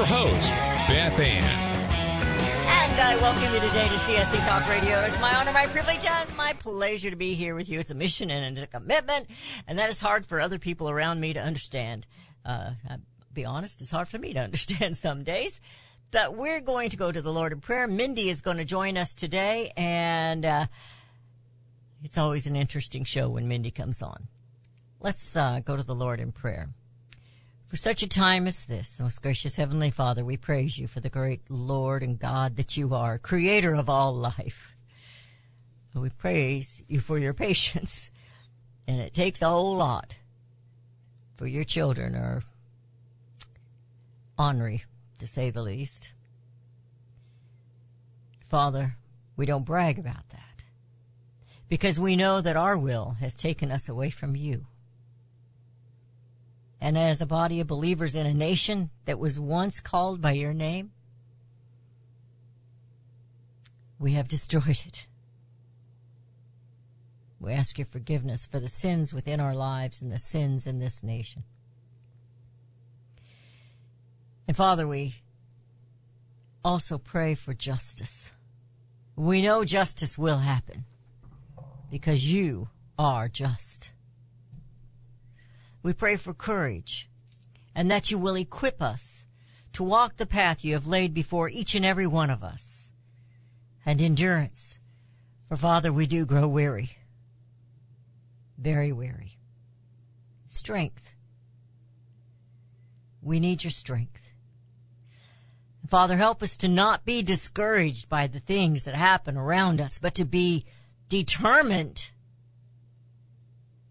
Your host, Beth Ann. And I welcome you today to CSC Talk Radio. It's my honor, my privilege, and my pleasure to be here with you. It's a mission and a commitment, and that is hard for other people around me to understand. Uh, I'll be honest, it's hard for me to understand some days. But we're going to go to the Lord in prayer. Mindy is going to join us today, and uh, it's always an interesting show when Mindy comes on. Let's uh, go to the Lord in prayer. For such a time as this, most gracious Heavenly Father, we praise you for the great Lord and God that you are, creator of all life. We praise you for your patience, and it takes a whole lot for your children are ornery, to say the least. Father, we don't brag about that because we know that our will has taken us away from you. And as a body of believers in a nation that was once called by your name, we have destroyed it. We ask your forgiveness for the sins within our lives and the sins in this nation. And Father, we also pray for justice. We know justice will happen because you are just. We pray for courage and that you will equip us to walk the path you have laid before each and every one of us and endurance. For Father, we do grow weary, very weary. Strength. We need your strength. Father, help us to not be discouraged by the things that happen around us, but to be determined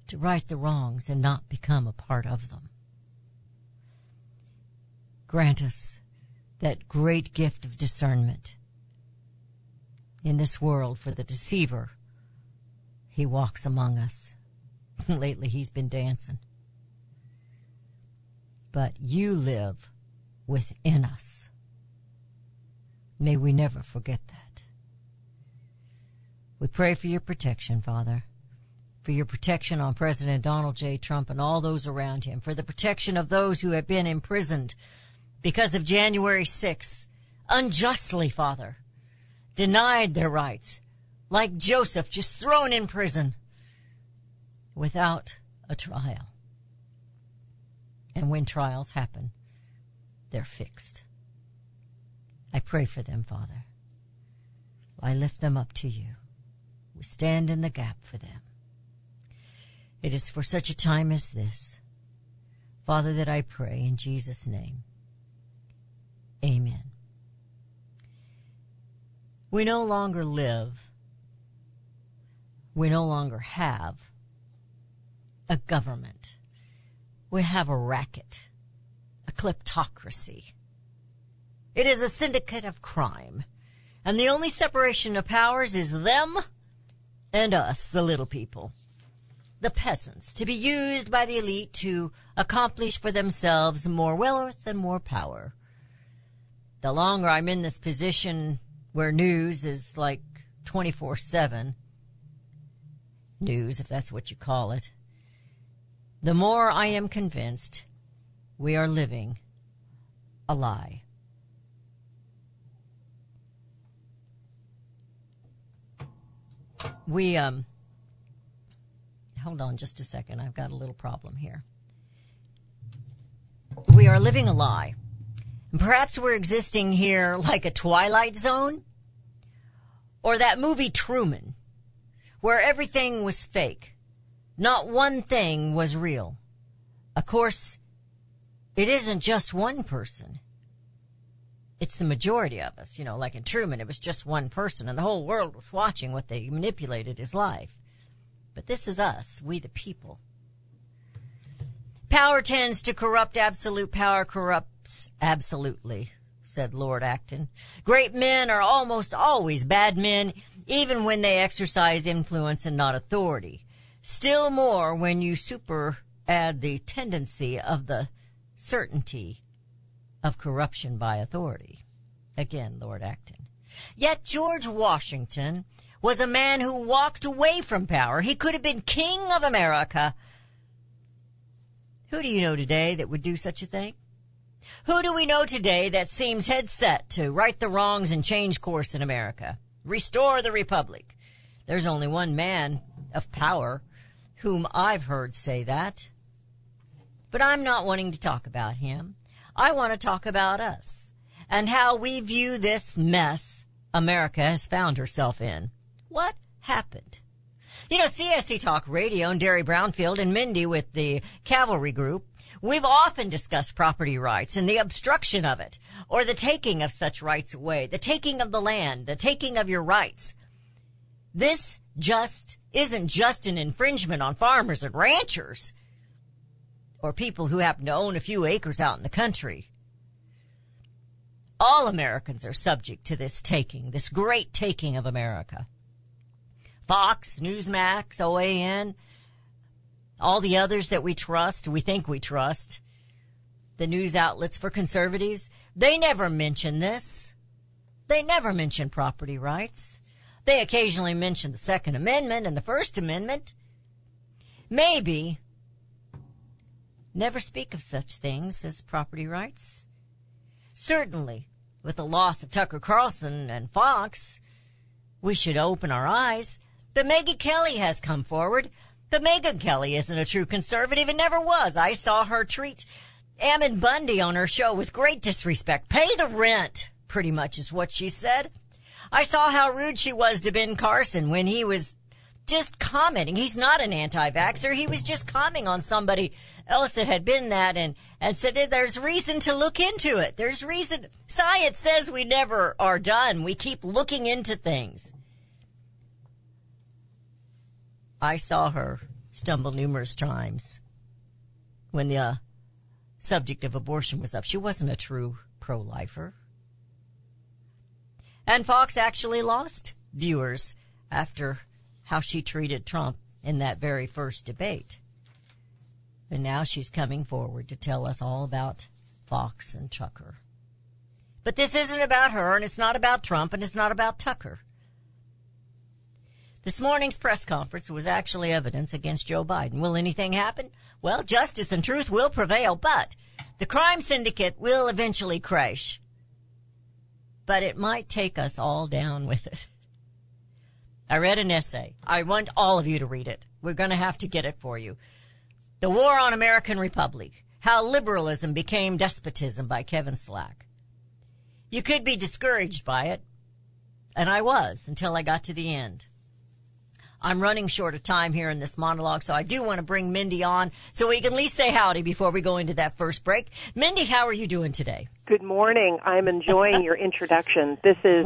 to right the wrongs and not become a part of them. Grant us that great gift of discernment in this world for the deceiver. He walks among us. Lately he's been dancing. But you live within us. May we never forget that. We pray for your protection, Father for your protection on President Donald J. Trump and all those around him, for the protection of those who have been imprisoned because of January 6th, unjustly, Father, denied their rights, like Joseph, just thrown in prison without a trial. And when trials happen, they're fixed. I pray for them, Father. I lift them up to you. We stand in the gap for them. It is for such a time as this, Father, that I pray in Jesus' name. Amen. We no longer live, we no longer have a government. We have a racket, a kleptocracy. It is a syndicate of crime. And the only separation of powers is them and us, the little people the peasants, to be used by the elite to accomplish for themselves more wealth and more power. The longer I'm in this position where news is like 24 7, news, if that's what you call it, the more I am convinced we are living a lie. We, um, hold on just a second. I've got a little problem here. We are living a lie. And perhaps we're existing here like a twilight zone or that movie Truman where everything was fake. Not one thing was real. Of course, it isn't just one person. It's the majority of us, you know, like in Truman, it was just one person and the whole world was watching what they manipulated his life. But this is us, we the people. Power tends to corrupt absolute power, corrupts absolutely, said Lord Acton. Great men are almost always bad men, even when they exercise influence and not authority. Still more when you super add the tendency of the certainty of corruption by authority. Again, Lord Acton. Yet George Washington was a man who walked away from power. He could have been king of America. Who do you know today that would do such a thing? Who do we know today that seems head set to right the wrongs and change course in America? Restore the Republic. There's only one man of power whom I've heard say that. But I'm not wanting to talk about him. I want to talk about us and how we view this mess America has found herself in. What happened? You know, CSC Talk Radio and Derry Brownfield and Mindy with the Cavalry Group, we've often discussed property rights and the obstruction of it, or the taking of such rights away, the taking of the land, the taking of your rights. This just isn't just an infringement on farmers and ranchers, or people who happen to own a few acres out in the country. All Americans are subject to this taking, this great taking of America. Fox, Newsmax, OAN, all the others that we trust, we think we trust, the news outlets for conservatives, they never mention this. They never mention property rights. They occasionally mention the Second Amendment and the First Amendment. Maybe never speak of such things as property rights. Certainly, with the loss of Tucker Carlson and Fox, we should open our eyes. But Megyn Kelly has come forward. But Megyn Kelly isn't a true conservative and never was. I saw her treat Ammon Bundy on her show with great disrespect. Pay the rent, pretty much is what she said. I saw how rude she was to Ben Carson when he was just commenting. He's not an anti-vaxxer. He was just commenting on somebody else that had been that and, and said there's reason to look into it. There's reason. Science says we never are done. We keep looking into things. I saw her stumble numerous times when the uh, subject of abortion was up. She wasn't a true pro-lifer. And Fox actually lost viewers after how she treated Trump in that very first debate. And now she's coming forward to tell us all about Fox and Tucker. But this isn't about her, and it's not about Trump, and it's not about Tucker. This morning's press conference was actually evidence against Joe Biden. Will anything happen? Well, justice and truth will prevail, but the crime syndicate will eventually crash. But it might take us all down with it. I read an essay. I want all of you to read it. We're going to have to get it for you. The War on American Republic. How Liberalism Became Despotism by Kevin Slack. You could be discouraged by it, and I was until I got to the end. I'm running short of time here in this monologue, so I do want to bring Mindy on so we can at least say howdy before we go into that first break. Mindy, how are you doing today? Good morning. I'm enjoying your introduction. This is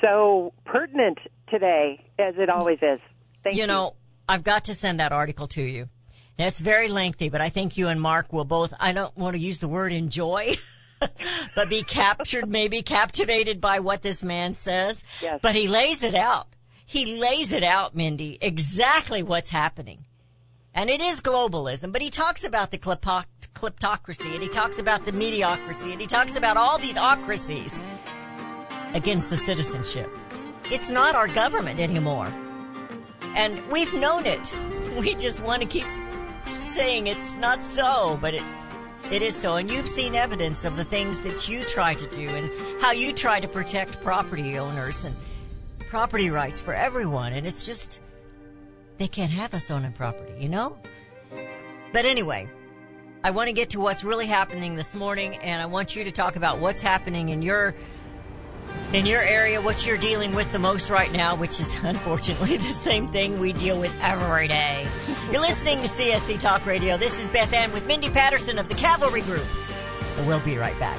so pertinent today, as it always is. Thank you. you know, I've got to send that article to you. It's very lengthy, but I think you and Mark will both, I don't want to use the word enjoy, but be captured, maybe captivated by what this man says. Yes. But he lays it out. He lays it out, Mindy, exactly what's happening. And it is globalism, but he talks about the klepto- kleptocracy and he talks about the mediocrity and he talks about all these ocracies against the citizenship. It's not our government anymore. And we've known it. We just want to keep saying it's not so, but it it is so. And you've seen evidence of the things that you try to do and how you try to protect property owners and property rights for everyone. And it's just they can't have us owning property, you know? But anyway, I want to get to what's really happening this morning and I want you to talk about what's happening in your in your area, what you're dealing with the most right now, which is unfortunately the same thing we deal with every day. You're listening to CSC Talk Radio. This is Beth Ann with Mindy Patterson of the Cavalry Group. We'll be right back.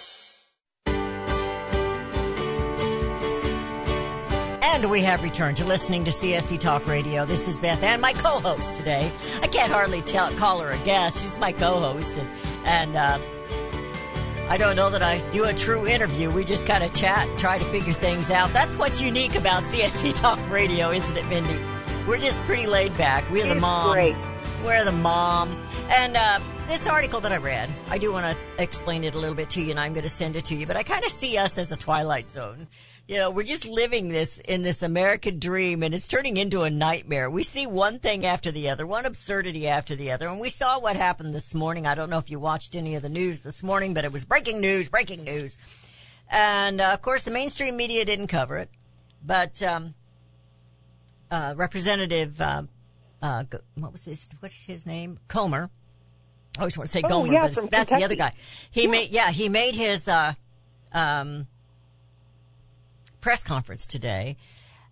And we have returned to listening to CSC Talk Radio. This is Beth and my co-host today. I can't hardly tell, call her a guest. She's my co-host, and, and uh, I don't know that I do a true interview. We just kind of chat, and try to figure things out. That's what's unique about CSC Talk Radio, isn't it, Mindy? We're just pretty laid back. We're the mom. great. We're the mom. And uh, this article that I read, I do want to explain it a little bit to you, and I'm going to send it to you. But I kind of see us as a twilight zone. You know, we're just living this in this American dream, and it's turning into a nightmare. We see one thing after the other, one absurdity after the other, and we saw what happened this morning. I don't know if you watched any of the news this morning, but it was breaking news, breaking news. And uh, of course, the mainstream media didn't cover it, but um, uh, Representative, uh, uh, what was his, what's his name? Comer. I always want to say Oh, Gomer, yeah, but that's the other guy. Kentucky. He made, yeah, he made his uh, um, press conference today,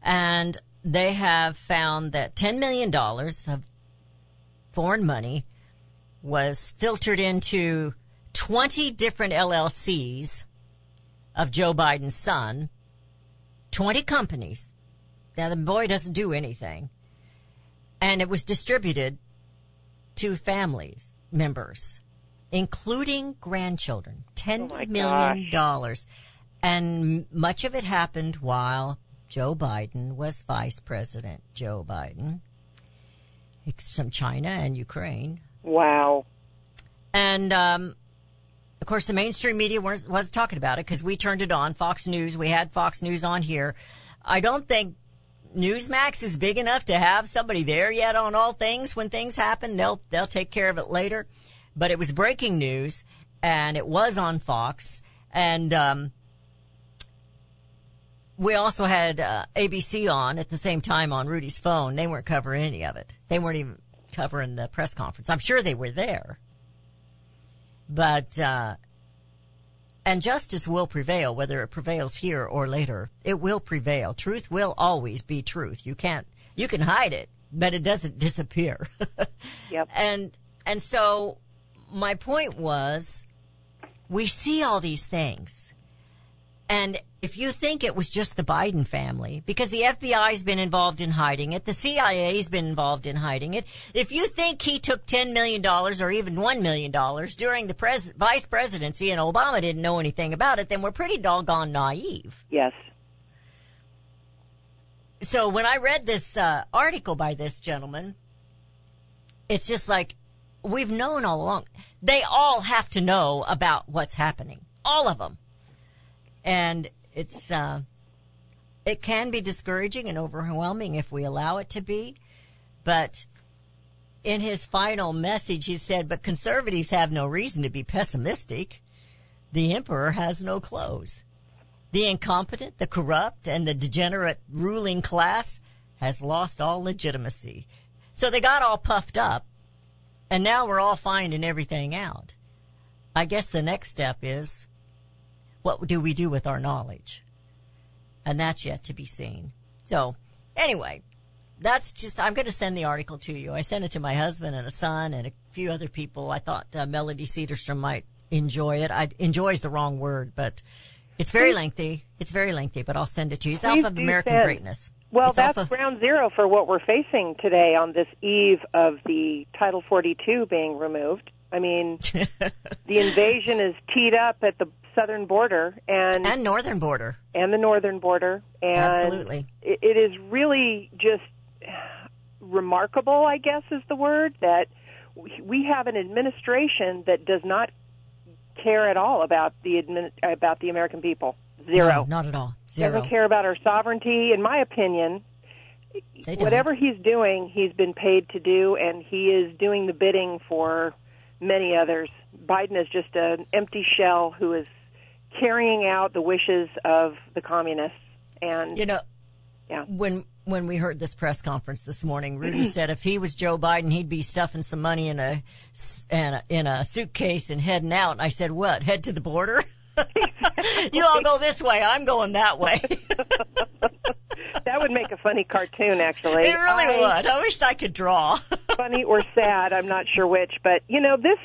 and they have found that ten million dollars of foreign money was filtered into twenty different LLCs of Joe Biden's son, twenty companies. Now the boy doesn't do anything, and it was distributed to families members, including grandchildren. Ten Oh million dollars, and much of it happened while Joe Biden was vice president. Joe Biden, from China and Ukraine, Wow. and um, of course the mainstream media was wasn't talking about it because we turned it on. Fox News, we had Fox News on here. I don't think Newsmax is big enough to have somebody there yet on all things. When things happen, they'll they'll take care of it later. But it was breaking news, and it was on Fox, And um, we also had uh, ABC on at the same time on Rudy's phone. They weren't covering any of it. They weren't even covering the press conference. I'm sure they were there, but uh, and justice will prevail, whether it prevails here or later. It will prevail. Truth will always be truth. You can't you can hide it, but it doesn't disappear. Yep. And and so my point was we see all these things. And if you think it was just the Biden family, because the FBI's been involved in hiding it, the CIA's been involved in hiding it. If you think he took $10 million or even $1 million during the pres- vice presidency and Obama didn't know anything about it, then we're pretty doggone naive. Yes. so when I read this uh, article by this gentleman, it's just like we've known all along. They all have to know about what's happening, all of them, and it's uh, it can be discouraging and overwhelming if we allow it to be. But in his final message, he said, "But conservatives have no reason to be pessimistic. The emperor has no clothes." The incompetent, the corrupt, and the degenerate ruling class has lost all legitimacy. So they got all puffed up, and now we're all finding everything out. I guess the next step is what do we do with our knowledge? And that's yet to be seen. So, anyway, that's just, I'm going to send the article to you. I sent it to my husband and a son and a few other people. I thought uh, Melody Cedarstrom might enjoy it. I, enjoy is the wrong word, but it's very lengthy. It's very lengthy, but I'll send it to you. It's Please off of American send. Greatness. Well, It's that's of- ground zero for what we're facing today on this eve of the Title 42 being removed. I mean, the invasion is teed up at the southern border and and northern border. and the northern border, and Absolutely. it, it is really just remarkable. I guess is the word that we- have an administration that does not care at all about the admin, about the American people. Zero. No, not at all. Zero. Doesn't care about our sovereignty. In my opinion, whatever he's doing, he's been paid to do, and he is doing the bidding for many others. Biden is just an empty shell who is carrying out the wishes of the communists. And You know, Yeah. when when we heard this press conference this morning, Rudy said if he was Joe Biden, he'd be stuffing some money in a in a, in a suitcase and heading out. And I said, "What? Head to the border? you all go this way. I'm going that way." that would make a funny cartoon, actually. it really I- would. I wish I could draw. funny or sad. I'm not sure which, but you know this.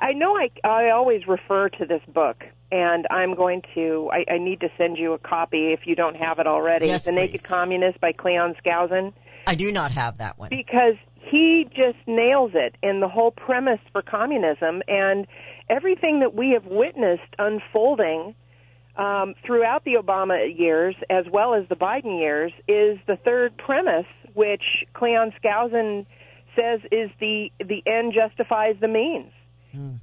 I know I I always refer to this book, and I'm going to. I, I need to send you a copy if you don't have it already. Yes, the Naked please. Communist by Cleon Skousen, I do not have that one. because he just nails it in the whole premise for communism and everything that we have witnessed unfolding um, throughout the Obama years as well as the Biden years is the third premise, which Cleon Skousen says is the the end justifies the means.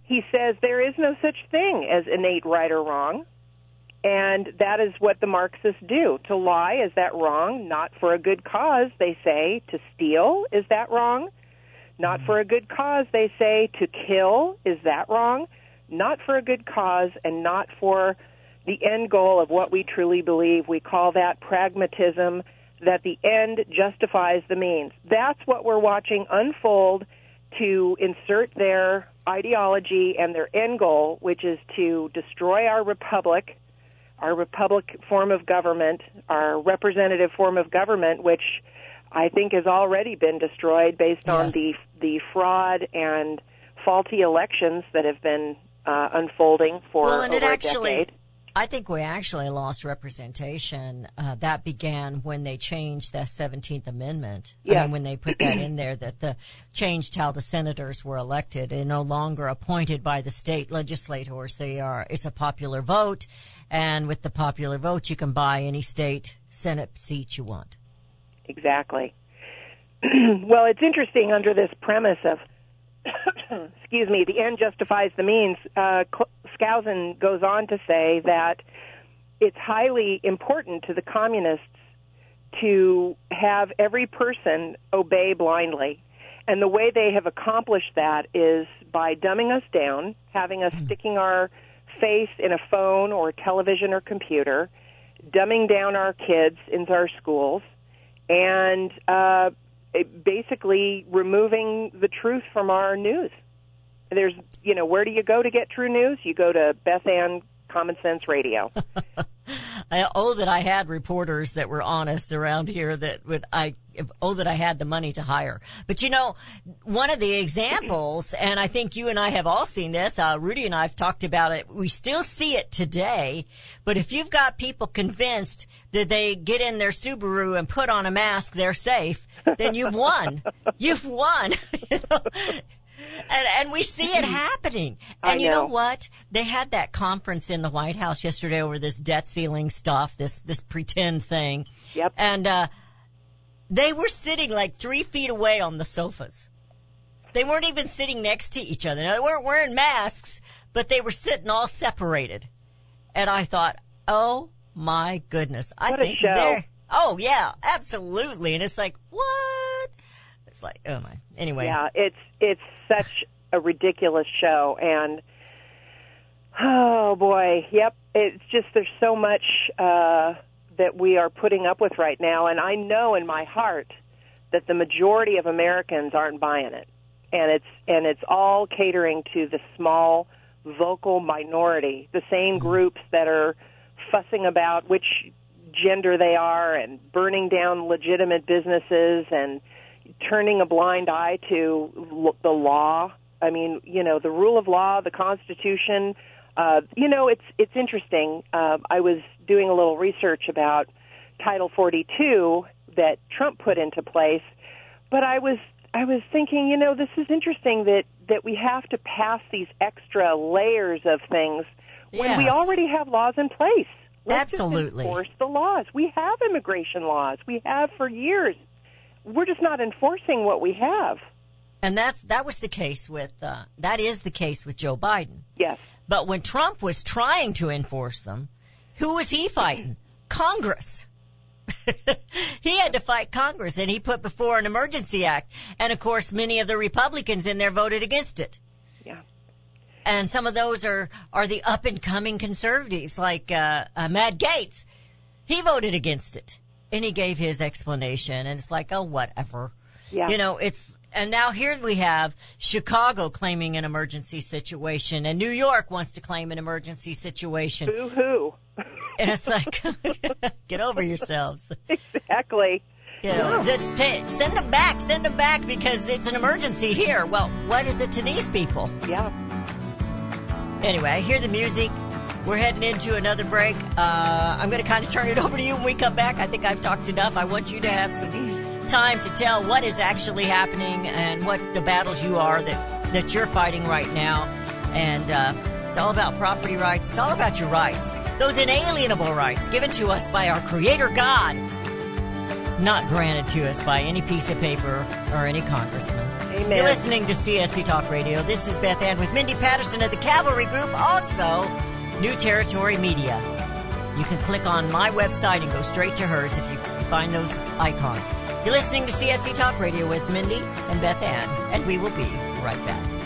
He says there is no such thing as innate right or wrong. And that is what the Marxists do. To lie, is that wrong? Not for a good cause, they say. To steal, is that wrong? Not for a good cause, they say. To kill, is that wrong? Not for a good cause and not for the end goal of what we truly believe. We call that pragmatism, that the end justifies the means. That's what we're watching unfold to insert their ideology and their end goal, which is to destroy our republic, our republic form of government, our representative form of government, which I think has already been destroyed based on the the fraud and faulty elections that have been uh, unfolding for well, and over it a actually, decade. I think we actually lost representation. Uh, that began when they changed the 17th Amendment. I mean, when they put that in there, that the changed how the senators were elected. They're no longer appointed by the state legislators. They are. It's a popular vote, and with the popular vote, you can buy any state senate seat you want. Exactly. well, it's interesting under this premise of, excuse me, the end justifies the means. Uh, Skousen goes on to say that it's highly important to the communists to have every person obey blindly. And the way they have accomplished that is by dumbing us down, having us sticking our face in a phone or television or computer, dumbing down our kids into our schools, and uh, Eh, basically removing the truth from our news. There's, you know, where do you go to get true news? You go to Beth Ann Common Sense Radio. I, oh, that I had reporters that were honest around here that would I if, oh that I had the money to hire. But you know, one of the examples, and I think you and I have all seen this. Uh, Rudy and I have talked about it. We still see it today. But if you've got people convinced that they get in their Subaru and put on a mask, they're safe, then you've won. you've won. You know? And, and we see it happening. And you know know. what? They had that conference in the White House yesterday over this debt ceiling stuff, this, this pretend thing. Yep. And, uh, they were sitting like three feet away on the sofas. They weren't even sitting next to each other. Now, they weren't wearing masks, but they were sitting all separated. And I thought, oh my goodness. I What think they're, oh yeah, absolutely. And it's like, what? It's like, oh my. Anyway. Yeah, it's it's such a ridiculous show, and oh boy, yep, it's just there's so much uh, that we are putting up with right now, and I know in my heart that the majority of Americans aren't buying it, and it's and it's all catering to the small vocal minority, the same groups that are fussing about which gender they are and burning down legitimate businesses and turning a blind eye to the law. I mean, you know, the rule of law, the Constitution. Uh, you know, it's it's interesting. Uh, I was doing a little research about Title 42 that Trump put into place, but I was I was thinking, you know, this is interesting that that we have to pass these extra layers of things when we already have laws in place. Let's just Absolutely. enforce the laws. We have immigration laws. We have for years. We're just not enforcing what we have. And that's that was the case with uh, that is the case with Joe Biden. Yes. But when Trump was trying to enforce them, who was he fighting? Congress. he had to fight Congress, and he put before an emergency act. And of course, many of the Republicans in there voted against it. Yeah. And some of those are are the up and coming conservatives, like uh, uh, Matt Gaetz. He voted against it, and he gave his explanation. And it's like, oh, whatever. Yeah. You know, it's and now here we have Chicago claiming an emergency situation, and New York wants to claim an emergency situation, Boo hoo. and it's like, get over yourselves. exactly. You know, just ta send them back, send them back because it's an emergency here. Well, what is it to these people? Yeah. Anyway, I hear the music. We're heading into another break. Uh, I'm going to kind of turn it over to you when we come back. I think I've talked enough. I want you to have some time to tell what is actually happening and what the battles you are that, that you're fighting right now. And uh, it's all about property rights. It's all about your rights. Those inalienable rights given to us by our Creator God, not granted to us by any piece of paper or any congressman. Amen. You're listening to CSC Talk Radio. This is Beth Ann with Mindy Patterson of the Cavalry Group, also New Territory Media. You can click on my website and go straight to hers if you find those icons. You're listening to CSC Talk Radio with Mindy and Beth Ann, and we will be right back.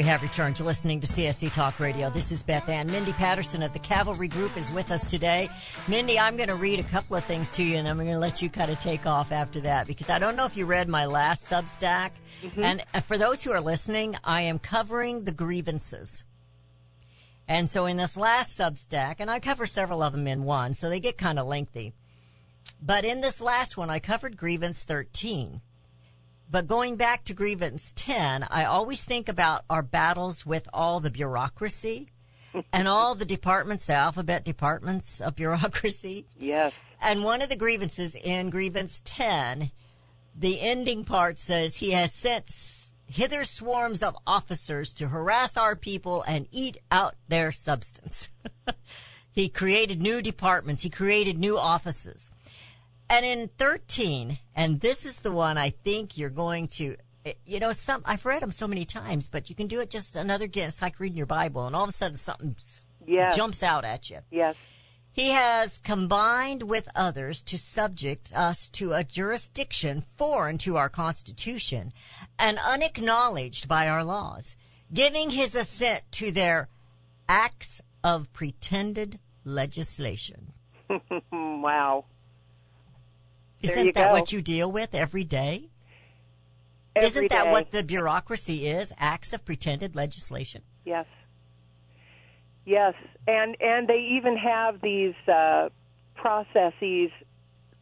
We have returned to listening to CSC Talk Radio. This is Beth Ann. Mindy Patterson of the Cavalry Group is with us today. Mindy, I'm going to read a couple of things to you and I'm going to let you kind of take off after that because I don't know if you read my last Substack. And uh, for those who are listening, I am covering the grievances. And so in this last Substack, and I cover several of them in one, so they get kind of lengthy. But in this last one, I covered grievance 13. But going back to grievance 10, I always think about our battles with all the bureaucracy and all the departments, the alphabet departments of bureaucracy. Yes. And one of the grievances in grievance 10, the ending part says he has sent hither swarms of officers to harass our people and eat out their substance. He created new departments. He created new offices. And in 13, and this is the one I think you're going to, eh, you know, some, I've read them so many times, but you can do it just another again. It's like reading your Bible and all of a sudden something Yes. jumps out at you. Yes. He has combined with others to subject us to a jurisdiction foreign to our Constitution and unacknowledged by our laws, giving his assent to their acts of pretended legislation. Wow. There Isn't that go. what you deal with every day? Every Isn't that day. what the bureaucracy is? Acts of pretended legislation? Yes. Yes, and and they even have these uh, processes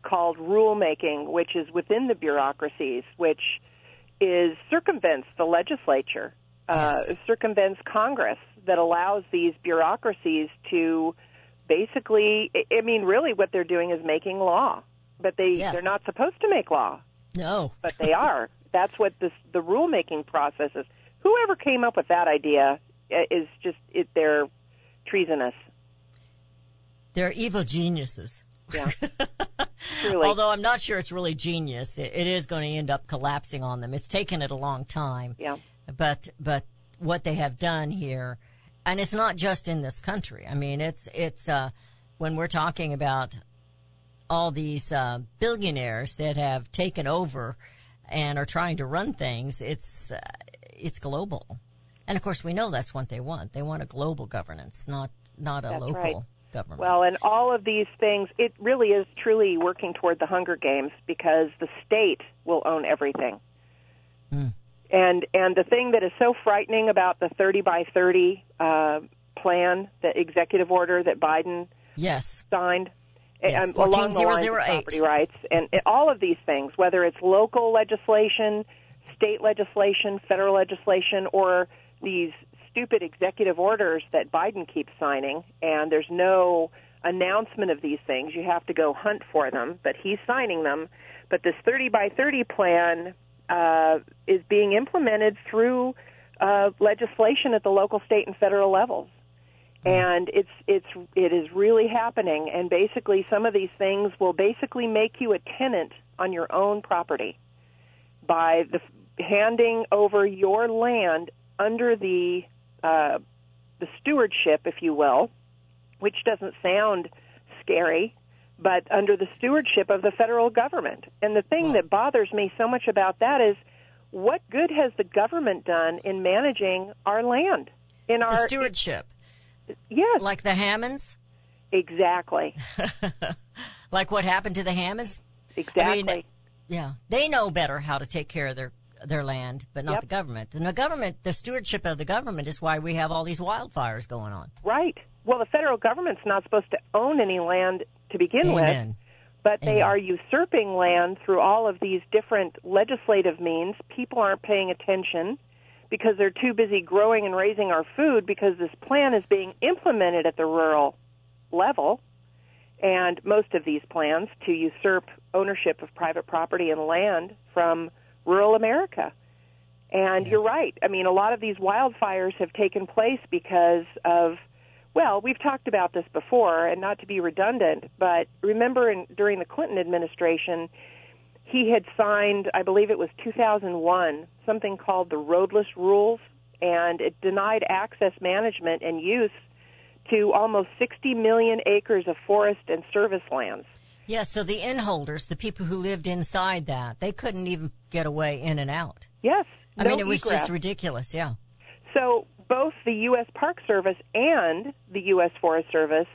called rulemaking, which is within the bureaucracies, which is circumvents the legislature, uh, circumvents Congress, that allows these bureaucracies to basically. I mean, really, what they're doing is making law, but they Yes. they're not supposed to make law No. but they are. That's what this the rulemaking process is. Whoever came up with that idea uh, is just it, they're treasonous. They're evil geniuses. Yeah. Although I'm not sure it's really genius, it, it is going to end up collapsing on them. It's taken it a long time. yeah, But but what they have done here, and it's not just in this country. I mean, it's it's uh, when we're talking about all these uh, billionaires that have taken over and are trying to run things. It's uh, it's global, and of course we know that's what they want. They want a global governance, not not a That's local right. government. Well, and all of these things, it really is truly working toward the Hunger Games because the state will own everything. And and the thing that is so frightening about the 30 by 30 uh, plan, the executive order that Biden yes, signed Yes, um, along the lines of property rights and and all of these things, whether it's local legislation, state legislation, federal legislation, or these stupid executive orders that Biden keeps signing, and there's no announcement of these things. You have to go hunt for them, but he's signing them. But this 30 by 30 plan uh, is being implemented through uh, legislation at the local, state, and federal levels and it's it's it is really happening. And basically some of these things will basically make you a tenant on your own property by the handing over your land under the uh, the stewardship if you will which doesn't sound scary but under the stewardship of the federal government. And the thing that bothers me so much about that is what good has the government done in managing our land in the our stewardship, yes like the Hammonds, Exactly. like what happened to the Hammonds. Exactly. I mean, yeah, they know better how to take care of their their land, but not Yep. the government. And the government, the stewardship of the government, is why we have all these wildfires going on. right. Well, the federal government's not supposed to own any land to begin Amen. with, but they Amen. are usurping land through all of these different legislative means. People aren't paying attention because they're too busy growing and raising our food because this plan is being implemented at the rural level. And most of these plans to usurp ownership of private property and land from rural America. And Yes. you're right. I mean, a lot of these wildfires have taken place because of, well, we've talked about this before, and not to be redundant, but remember in, during the Clinton administration, he had signed, I believe it was 2001, something called the Roadless Rules, and it denied access management and use to almost 60 million acres of forest and service lands. Yeah, so the inholders, the people who lived inside that, they couldn't even get away in and out. Yes. I no mean, it was egress. just ridiculous. Yeah. So both the U.S. Park Service and the U.S. Forest Service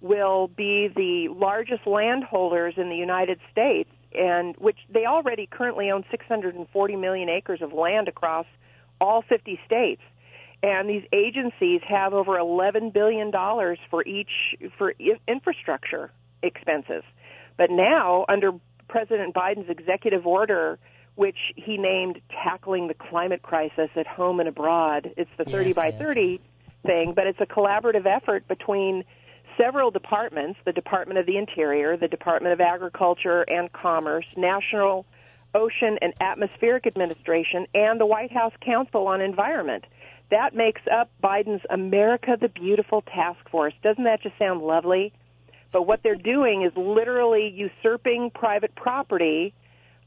will be the largest landholders in the United States, and which they already currently own 640 million acres of land across all 50 states. And these agencies have over 11 billion dollars for each for infrastructure expenses. But now, under President Biden's executive order, which he named "Tackling the Climate Crisis at Home and Abroad," it's the 30 Yes, by yes, 30 yes. thing, but it's a collaborative effort between several departments: the Department of the Interior, the Department of Agriculture and Commerce, National Ocean and Atmospheric Administration, and the White House Council on Environment. that makes up Biden's America the Beautiful task force. Doesn't that just sound lovely? But what they're doing is literally usurping private property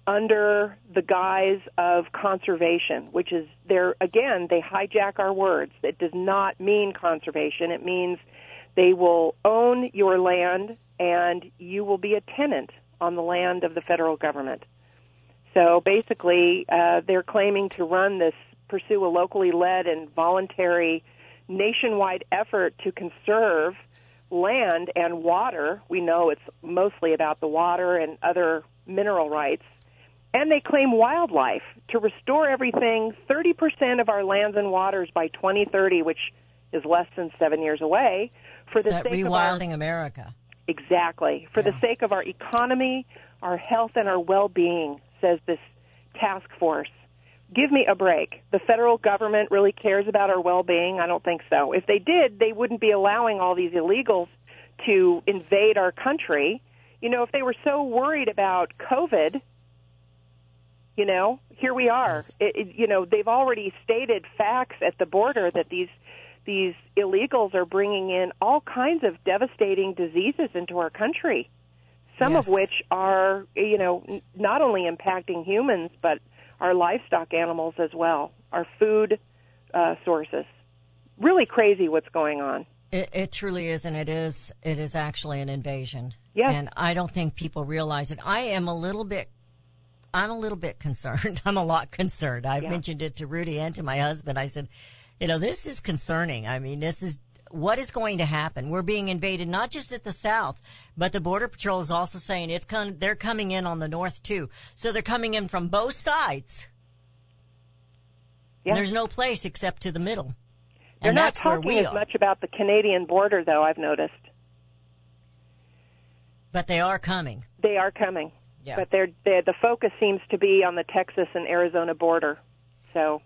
under the guise of conservation, which is they're again they hijack our words. It does not mean conservation. It means they will own your land and you will be a tenant on the land of the federal government. So basically, uh, they're claiming to run this, pursue a locally led and voluntary nationwide effort to conserve land and water. We know it's mostly about the water and other mineral rights. And they claim wildlife to restore everything 30% of our lands and waters by 2030, which is less than seven years away, for It's the sake of our rewilding America. Exactly. For the sake of our economy, our health, and our well being, says this task force. Give me a break. The federal government really cares about our well being? I don't think so. If they did, they wouldn't be allowing all these illegals to invade our country. You know, if they were so worried about COVID, you know, here we are. It, it, you know, they've already stated facts at the border that these these illegals are bringing in all kinds of devastating diseases into our country. Some Yes. of which are, you know, not only impacting humans but our livestock animals as well, our food uh, sources. Really crazy what's going on. It, it truly is, and it is. It is actually an invasion. Yes. And I don't think people realize it. I am a little bit. I'm a little bit concerned. I'm a lot concerned. I've Yeah. mentioned it to Rudy and to my husband. I said, you know, this is concerning. I mean, this is what is going to happen. We're being invaded not just at the south, but the border patrol is also saying it's con- they're coming in on the north too. So they're coming in from both sides. Yeah. There's no place except to the middle. They're and not that's where talking we as much about the Canadian border, though. I've noticed But they are coming. they are coming, Yeah. but they're, they're the focus seems to be on the Texas and Arizona border. So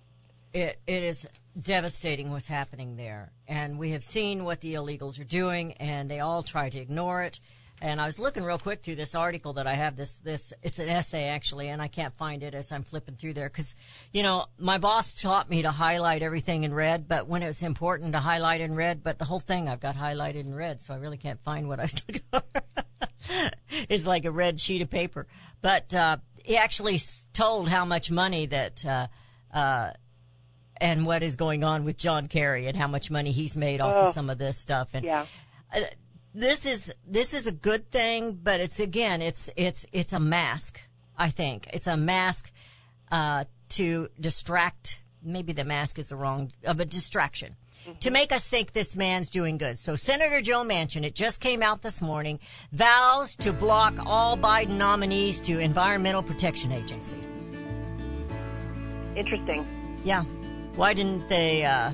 it it is devastating what's happening there, and we have seen what the illegals are doing, and they all try to ignore it. And I was looking real quick through this article that I have. This this it's an essay actually, and I can't find it as I'm flipping through there because you know my boss taught me to highlight everything in red, but when it's important to highlight in red, but the whole thing I've got highlighted in red, so I really can't find what I was looking for. it's like a red sheet of paper. But uh, he actually told how much money that. Uh, uh, and what is going on with John Kerry and how much money he's made off Oh. of some of this stuff. And yeah, uh, this is this is a good thing, but it's again, it's it's it's a mask. I think it's a mask uh, to distract. Maybe the mask is the wrong of a distraction. To make us think this man's doing good. So Senator Joe Manchin, it just came out this morning, vows to block all Biden nominees to Environmental Protection Agency. interesting. Yeah. Why didn't they, uh,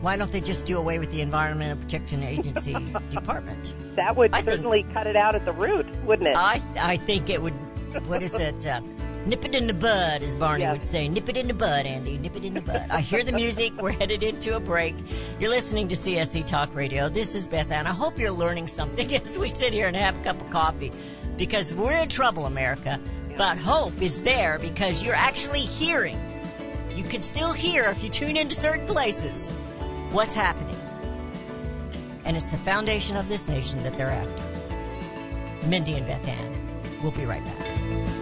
why don't they just do away with the Environmental Protection Agency department? That would I think- certainly cut it out at the root, wouldn't it? I, I think it would, what is it, uh, nip it in the bud, as Barney Yes. would say. Nip it in the bud, Andy. Nip it in the bud. I hear the music. We're headed into a break. You're listening to CSC Talk Radio. This is Beth Ann. I hope you're learning something as we sit here and have a cup of coffee because we're in trouble, America. But hope is there because you're actually hearing. You can still hear if you tune into certain places what's happening. And it's the foundation of this nation that they're after. Mindy and Beth Ann. We'll be right back.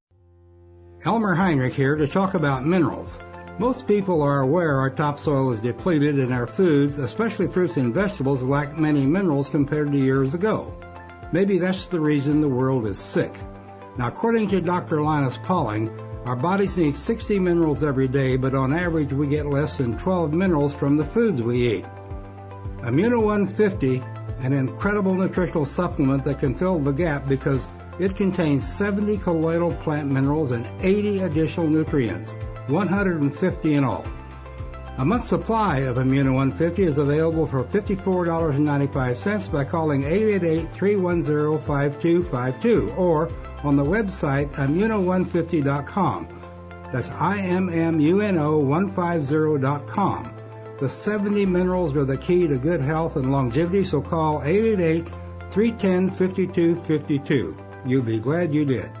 Elmer Heinrich here to talk about minerals. Most people are aware our topsoil is depleted and our foods, especially fruits and vegetables, lack many minerals compared to years ago. Maybe that's the reason the world is sick. Now, according to Dr. Linus Pauling, our bodies need 60 minerals every day, but on average we get less than 12 minerals from the foods we eat. Immuno 150, an incredible nutritional supplement that can fill the gap because it contains 70 colloidal plant minerals and 80 additional nutrients, 150 in all. A month's supply of Immuno 150 is available for $54.95 by calling 888-310-5252 or on the website immuno150.com. That's I-M-M-U-N-O-150.com. The 70 minerals are the key to good health and longevity, so call 888-310-5252. You'll be glad you did.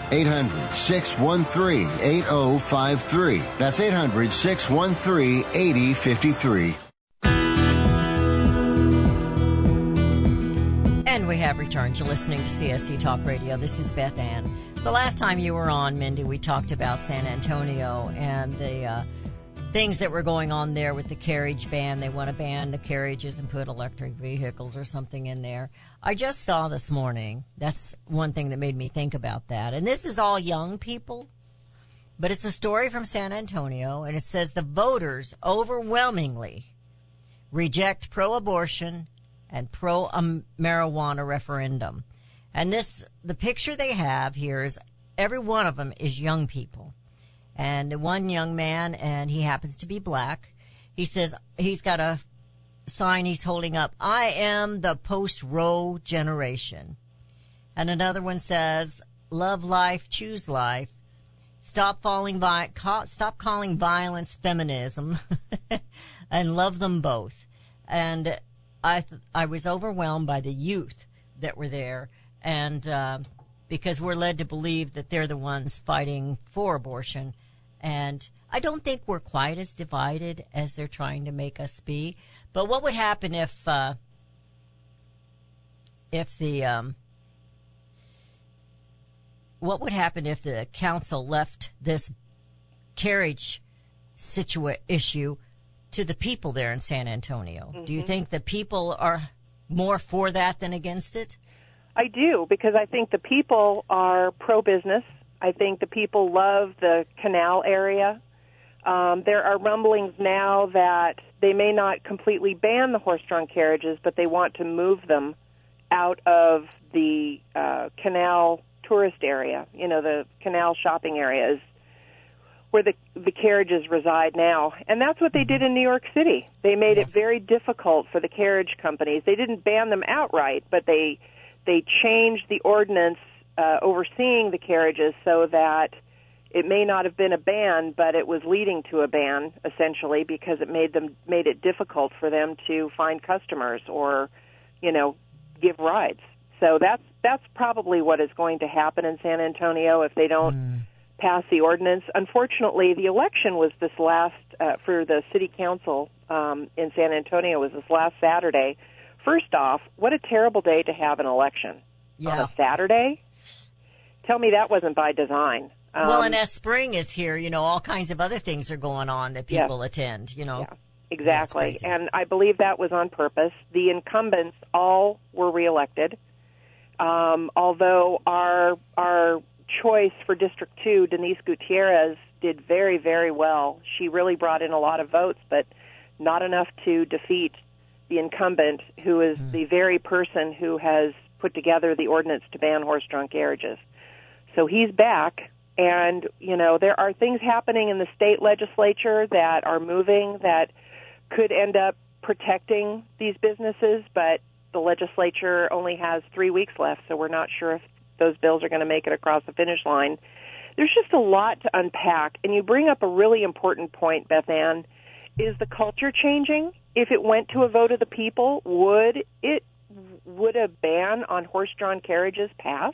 800 613 8053. That's 800 613 8053. And we have returned. You're listening to CSC Talk Radio. This is Beth Ann. The last time you were on, Mindy, we talked about San Antonio and the uh, things that were going on there with the carriage ban. They want to ban the carriages and put electric vehicles or something in there. I just saw this morning. That's one thing that made me think about that. And this is all young people, but it's a story from San Antonio, and it says the voters overwhelmingly reject pro-abortion and pro marijuana referendum. And this, the picture they have here is every one of them is young people. And one young man, and he happens to be black. He says he's got a sign he's holding up. I am the post Roe generation. And another one says, love life, choose life. Stop falling ca- stop calling violence feminism and love them both. And I, th- I was overwhelmed by the youth that were there. And, uh, because we're led to believe that they're the ones fighting for abortion. And I don't think we're quite as divided as they're trying to make us be. But what would happen if, uh, if the, um, what would happen if the council left this carriage situa- issue to the people there in San Antonio? Do you think the people are more for that than against it? I do because I think the people are pro business. I think the people love the canal area. Um, there are rumblings now that they may not completely ban the horse-drawn carriages, but they want to move them out of the uh, canal tourist area. You know, the canal shopping area is where the the carriages reside now, and that's what they did in New York City. They made Yes. it very difficult for the carriage companies. They didn't ban them outright, but they they changed the ordinance uh, overseeing the carriages so that it may not have been a ban, but it was leading to a ban essentially because it made them made it difficult for them to find customers or, you know, give rides. So that's that's probably what is going to happen in San Antonio if they don't pass the ordinance. Unfortunately, the election was this last uh, for the city council um, in San Antonio was this last Saturday. First off, what a terrible day to have an election on a Saturday. Tell me that wasn't by design. Um, well, and as spring is here, you know, all kinds of other things are going on that Yes. people attend, you know. Yeah, exactly. And I believe that was on purpose. The incumbents all were reelected. Um, although our our choice for District Two, Denise Gutierrez, did very very well. She really brought in a lot of votes, but not enough to defeat the incumbent, who is the very person who has put together the ordinance to ban horse-drawn carriages. So he's back, and you know there are things happening in the state legislature that are moving that could end up protecting these businesses, but the legislature only has three weeks left, so we're not sure if those bills are going to make it across the finish line. There's just a lot to unpack, and you bring up a really important point, Beth Ann. Is the culture changing? If it went to a vote of the people, would it would a ban on horse-drawn carriages pass?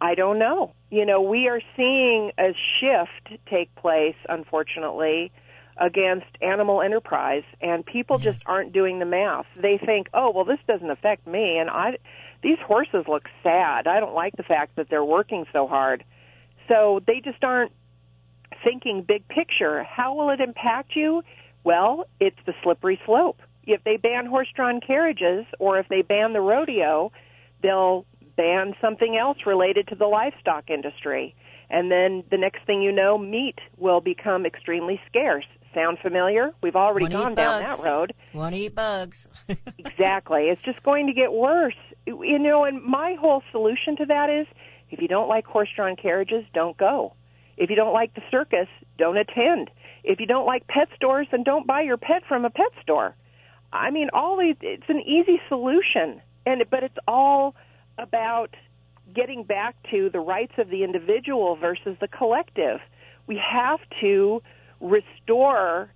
I don't know. You know, we are seeing a shift take place, unfortunately, against animal enterprise, and people Yes. just aren't doing the math. They think, oh, well, this doesn't affect me, and I, these horses look sad. I don't like the fact that they're working so hard. So they just aren't thinking big picture. How will it impact you? Well, it's the slippery slope. If they ban horse-drawn carriages, or if they ban the rodeo, they'll ban something else related to the livestock industry. And then the next thing you know, meat will become extremely scarce. Sound familiar? We've already gone down bugs. that road. Want to eat bugs. Exactly. It's just going to get worse. You know, and my whole solution to that is if you don't like horse drawn carriages, don't go. If you don't like the circus, don't attend. If you don't like pet stores, then don't buy your pet from a pet store. I mean, all these, it's an easy solution, and but it's all about getting back to the rights of the individual versus the collective. We have to restore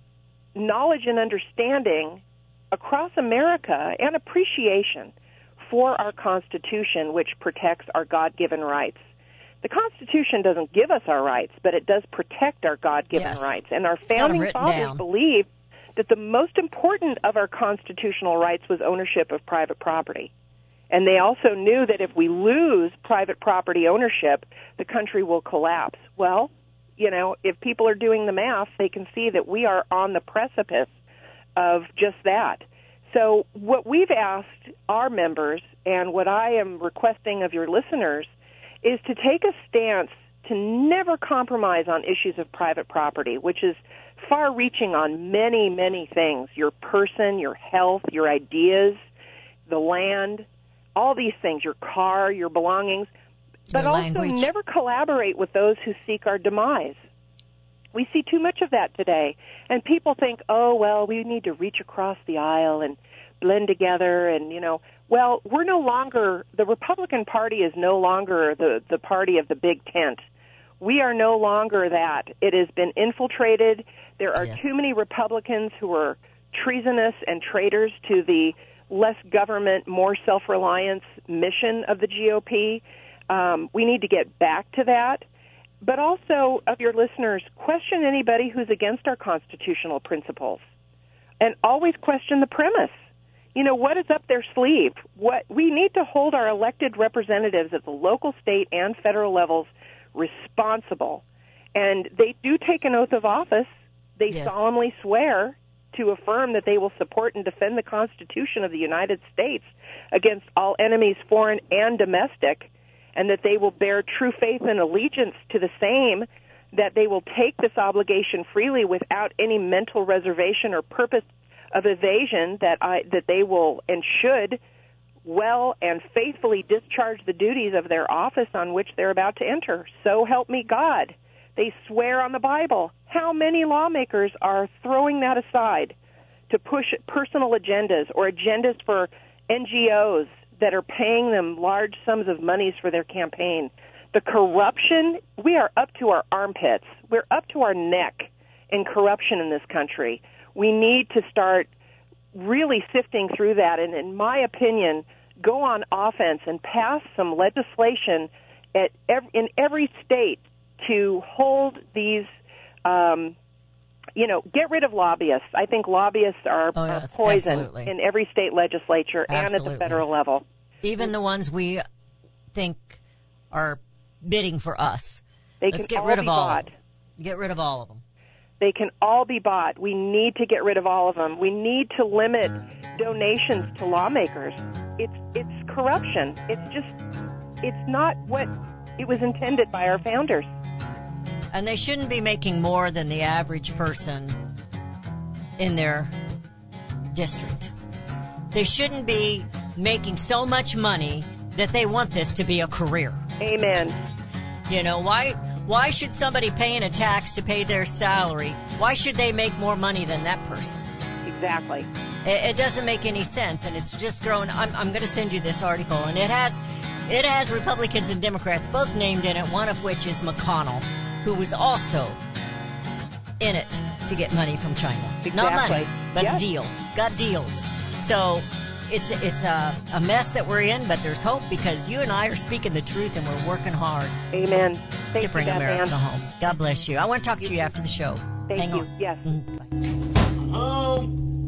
knowledge and understanding across America and appreciation for our Constitution, which protects our God given rights. The Constitution doesn't give us our rights, but it does protect our God given Yes. rights. And our founding fathers down. believed that the most important of our constitutional rights was ownership of private property. And they also knew that if we lose private property ownership, the country will collapse. Well, you know, if people are doing the math, they can see that we are on the precipice of just that. So, what we've asked our members and what I am requesting of your listeners is to take a stance to never compromise on issues of private property, which is far reaching on many, many things your person, your health, your ideas, the land, all these things, your car, your belongings, but Your also language. never collaborate with those who seek our demise. We see too much of that today. And people think, oh, well, we need to reach across the aisle and blend together and, you know, well, we're no longer, the Republican Party is no longer the, the party of the big tent. We are no longer that. It has been infiltrated. There are Yes. too many Republicans who are treasonous and traitors to the less government, more self reliance mission of the GOP. Um, we need to get back to that but also of your listeners, question anybody who's against our constitutional principles, and always question the premise. You know what is up their sleeve? What we need to hold our elected representatives at the local, state, and federal levels responsible, and they do take an oath of office. They Yes. solemnly swear to affirm that they will support and defend the Constitution of the United States against all enemies, foreign and domestic and that they will bear true faith and allegiance to the same, that they will take this obligation freely without any mental reservation or purpose of evasion, that I that they will and should well and faithfully discharge the duties of their office on which they're about to enter. So help me God. They swear on the Bible. How many lawmakers are throwing that aside to push personal agendas or agendas for NGOs that are paying them large sums of monies for their campaign? The corruption, we are up to our armpits. We're up to our neck in corruption in this country. We need to start really sifting through that and in my opinion go on offense and pass some legislation at ev- in every state to hold these um you know get rid of lobbyists i think lobbyists are, Oh, are poison absolutely. in every state legislature and at the federal level Even the ones we think are bidding for us. they Let's can get all rid of be all. bought. Of them. Get rid of all of them. They can all be bought. We need to get rid of all of them. We need to limit donations to lawmakers. It's it's corruption. It's just it's not what it was intended by our founders. And they shouldn't be making more than the average person in their district. They shouldn't be making so much money that they want this to be a career. Amen. You know, why why should somebody paying a tax to pay their salary, why should they make more money than that person? Exactly. It, it doesn't make any sense, and it's just growing. I'm, I'm going to send you this article, and it has it has Republicans and Democrats both named in it. One of which is McConnell, who was also in it to get money from China. Not money, but Yes. a deal. Got deals. So it's it's a, a mess that we're in, but there's hope because you and I are speaking the truth, and we're working hard Amen. Thank to bring you, America Beth Ann. home. God bless you. I want to talk to you after the show. Thank Hang you. on. Yes. Mhm. Bye.